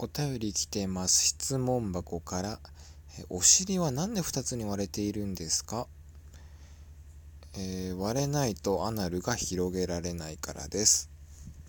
お便り来てます。質問箱から。えお尻は何で2つに割れているんですか、えー割れないとアナルが広げられないからです。